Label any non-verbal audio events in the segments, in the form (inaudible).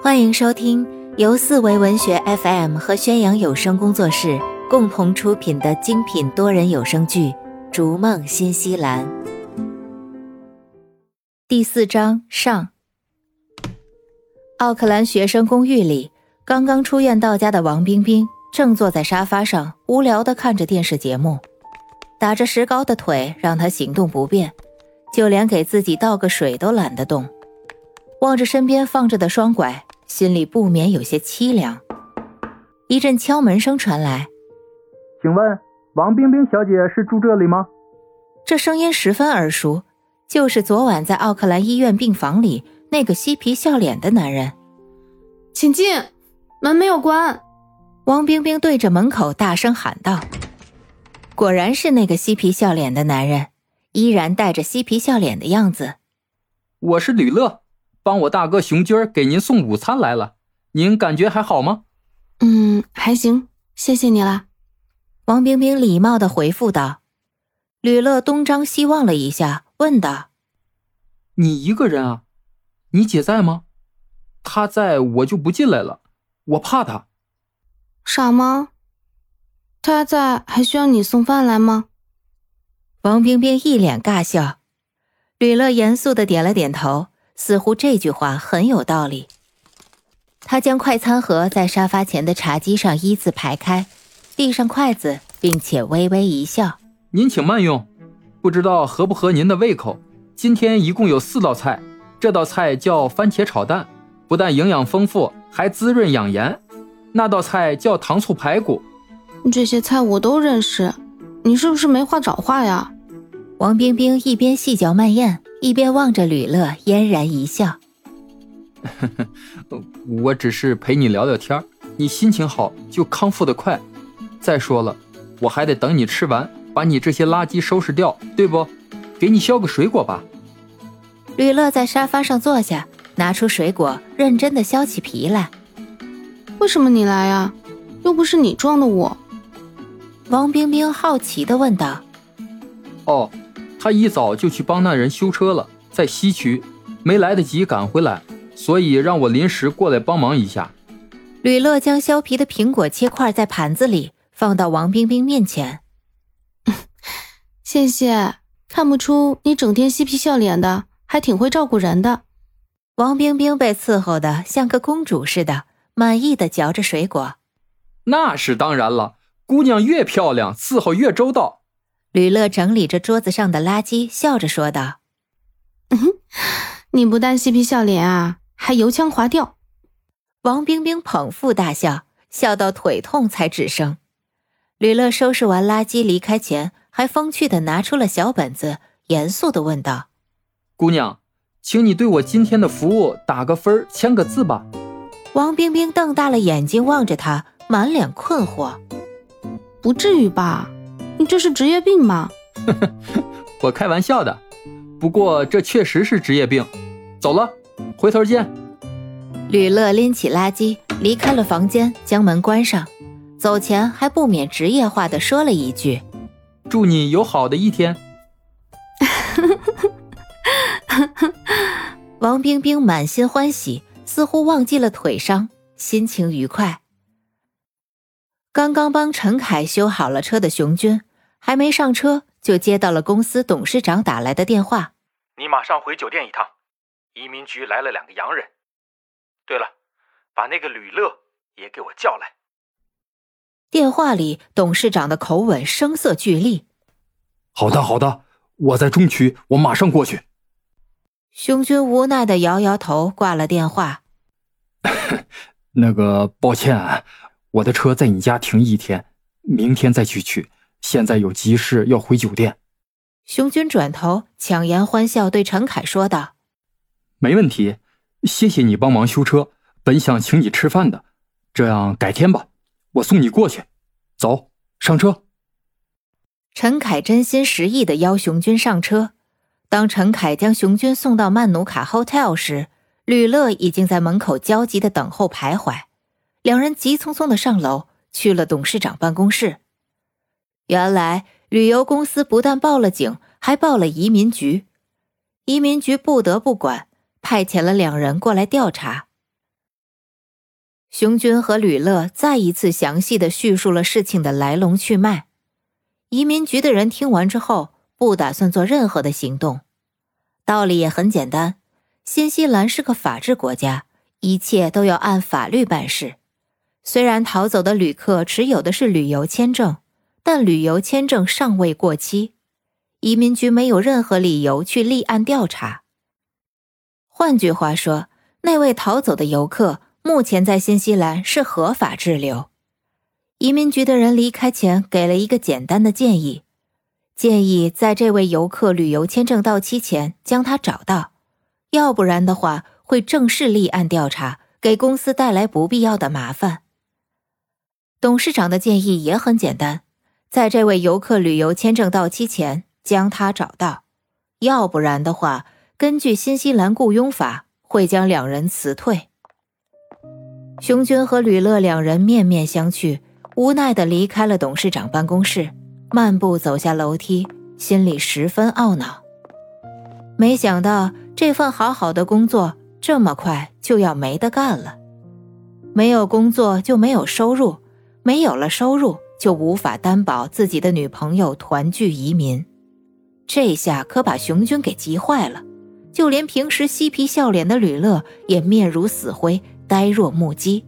欢迎收听由四维文学 FM 和宣扬有声工作室共同出品的精品多人有声剧《逐梦新西兰》第四章上。奥克兰学生公寓里，刚刚出院到家的王冰冰正坐在沙发上，无聊的看着电视节目。打着石膏的腿让她行动不便，就连给自己倒个水都懒得动。望着身边放着的双拐，心里不免有些凄凉。一阵敲门声传来，请问王冰冰小姐是住这里吗？这声音十分耳熟，就是昨晚在奥克兰医院病房里那个嬉皮笑脸的男人。请进，门没有关。王冰冰对着门口大声喊道：“果然是那个嬉皮笑脸的男人，依然带着嬉皮笑脸的样子。”我是吕乐。帮我大哥熊军给您送午餐来了，您感觉还好吗？嗯，还行，谢谢你了。王冰冰礼貌的回复道。吕乐东张西望了一下，问道：“你一个人啊？你姐在吗？她在我就不进来了，我怕她。傻吗？她在还需要你送饭来吗？”王冰冰一脸尬笑。吕乐严肃的点了点头。似乎这句话很有道理。他将快餐盒在沙发前的茶几上依次排开，递上筷子，并且微微一笑：“您请慢用，不知道合不合您的胃口。今天一共有四道菜，这道菜叫番茄炒蛋，不但营养丰富，还滋润养颜。那道菜叫糖醋排骨，这些菜我都认识。你是不是没话找话呀？”王冰冰一边细嚼慢咽。一边望着吕乐，嫣然一笑：“ (laughs) 我只是陪你聊聊天你心情好就康复的快。再说了，我还得等你吃完，把你这些垃圾收拾掉，对不？给你削个水果吧。”吕乐在沙发上坐下，拿出水果，认真的削起皮来。“为什么你来呀？又不是你撞的我。”王冰冰好奇的问道。“哦。”他一早就去帮那人修车了，在西区，没来得及赶回来，所以让我临时过来帮忙一下。吕乐将削皮的苹果切块在盘子里，放到王冰冰面前。(laughs) 谢谢，看不出你整天嬉皮笑脸的，还挺会照顾人的。王冰冰被伺候的像个公主似的，满意的嚼着水果。那是当然了，姑娘越漂亮，伺候越周到。吕乐整理着桌子上的垃圾，笑着说道：“嗯你不但嬉皮笑脸啊，还油腔滑调。”王冰冰捧腹大笑，笑到腿痛才止声。吕乐收拾完垃圾离开前，还风趣的拿出了小本子，严肃的问道：“姑娘，请你对我今天的服务打个分，签个字吧。”王冰冰瞪大了眼睛望着他，满脸困惑：“不至于吧？”你这是职业病吗？(laughs) 我开玩笑的，不过这确实是职业病。走了，回头见。吕乐拎起垃圾离开了房间，将门关上。走前还不免职业化的说了一句：“祝你有好的一天。(laughs) ”王冰冰满心欢喜，似乎忘记了腿伤，心情愉快。刚刚帮陈凯修好了车的熊军。还没上车，就接到了公司董事长打来的电话。你马上回酒店一趟，移民局来了两个洋人。对了，把那个吕乐也给我叫来。电话里，董事长的口吻声色俱厉。好的，好的，我在中区，我马上过去。熊军无奈的摇摇头，挂了电话。(laughs) 那个，抱歉，我的车在你家停一天，明天再去取。现在有急事要回酒店，熊军转头强颜欢笑对陈凯说道：“没问题，谢谢你帮忙修车，本想请你吃饭的，这样改天吧，我送你过去。走上车。”陈凯真心实意的邀熊军上车。当陈凯将熊军送到曼努卡 hotel 时，吕乐已经在门口焦急的等候徘徊。两人急匆匆的上楼，去了董事长办公室。原来旅游公司不但报了警，还报了移民局，移民局不得不管，派遣了两人过来调查。熊军和吕乐再一次详细的叙述了事情的来龙去脉。移民局的人听完之后，不打算做任何的行动。道理也很简单，新西兰是个法治国家，一切都要按法律办事。虽然逃走的旅客持有的是旅游签证，但旅游签证尚未过期，移民局没有任何理由去立案调查。换句话说，那位逃走的游客目前在新西兰是合法滞留。移民局的人离开前给了一个简单的建议。建议在这位游客旅游签证到期前将他找到，要不然的话会正式立案调查，给公司带来不必要的麻烦。董事长的建议也很简单，在这位游客旅游签证到期前将他找到，要不然的话，根据新西兰雇佣法会将两人辞退。熊军和吕乐两人面面相觑，无奈的离开了董事长办公室。漫步走下楼梯，心里十分懊恼。没想到这份好好的工作这么快就要没得干了。没有工作就没有收入，没有了收入就无法担保自己的女朋友团聚移民。这下可把熊军给急坏了，就连平时嬉皮笑脸的吕乐也面如死灰，呆若木鸡。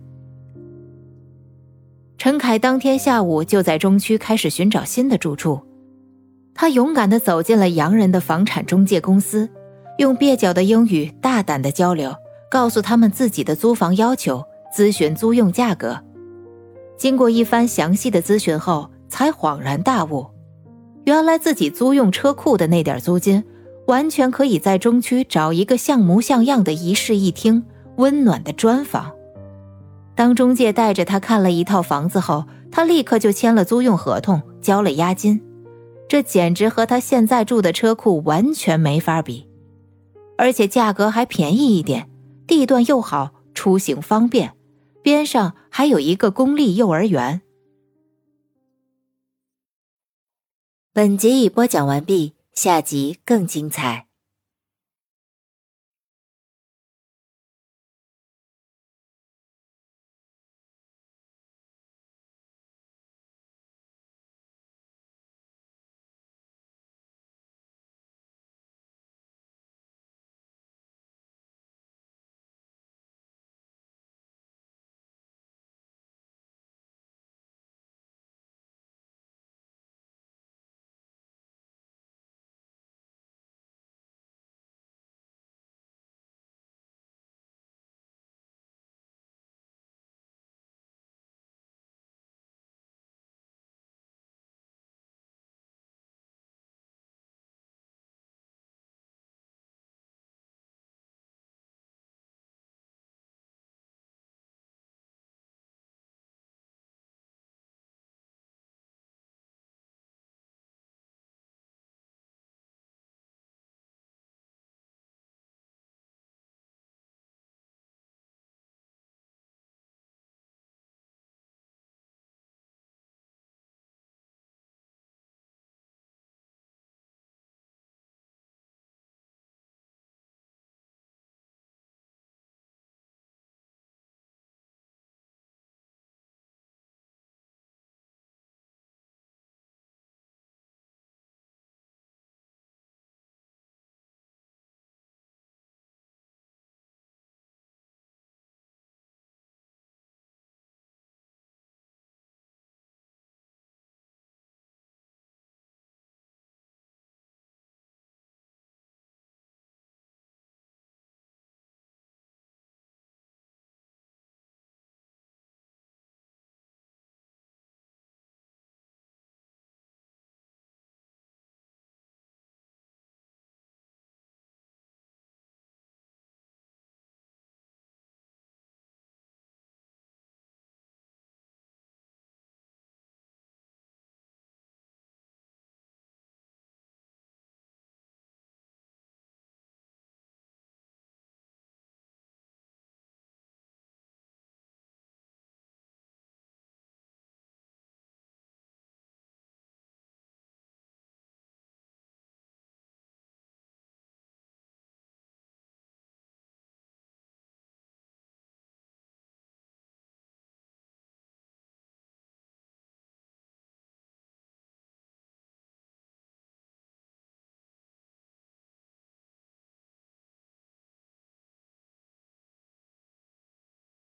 陈凯当天下午就在中区开始寻找新的住处，他勇敢地走进了洋人的房产中介公司，用蹩脚的英语大胆地交流，告诉他们自己的租房要求，咨询租用价格。经过一番详细的咨询后，才恍然大悟，原来自己租用车库的那点租金，完全可以在中区找一个像模像样的一室一厅、温暖的砖房。当中介带着他看了一套房子后，他立刻就签了租用合同，交了押金。这简直和他现在住的车库完全没法比，而且价格还便宜一点，地段又好，出行方便，边上还有一个公立幼儿园。本集已播讲完毕，下集更精彩。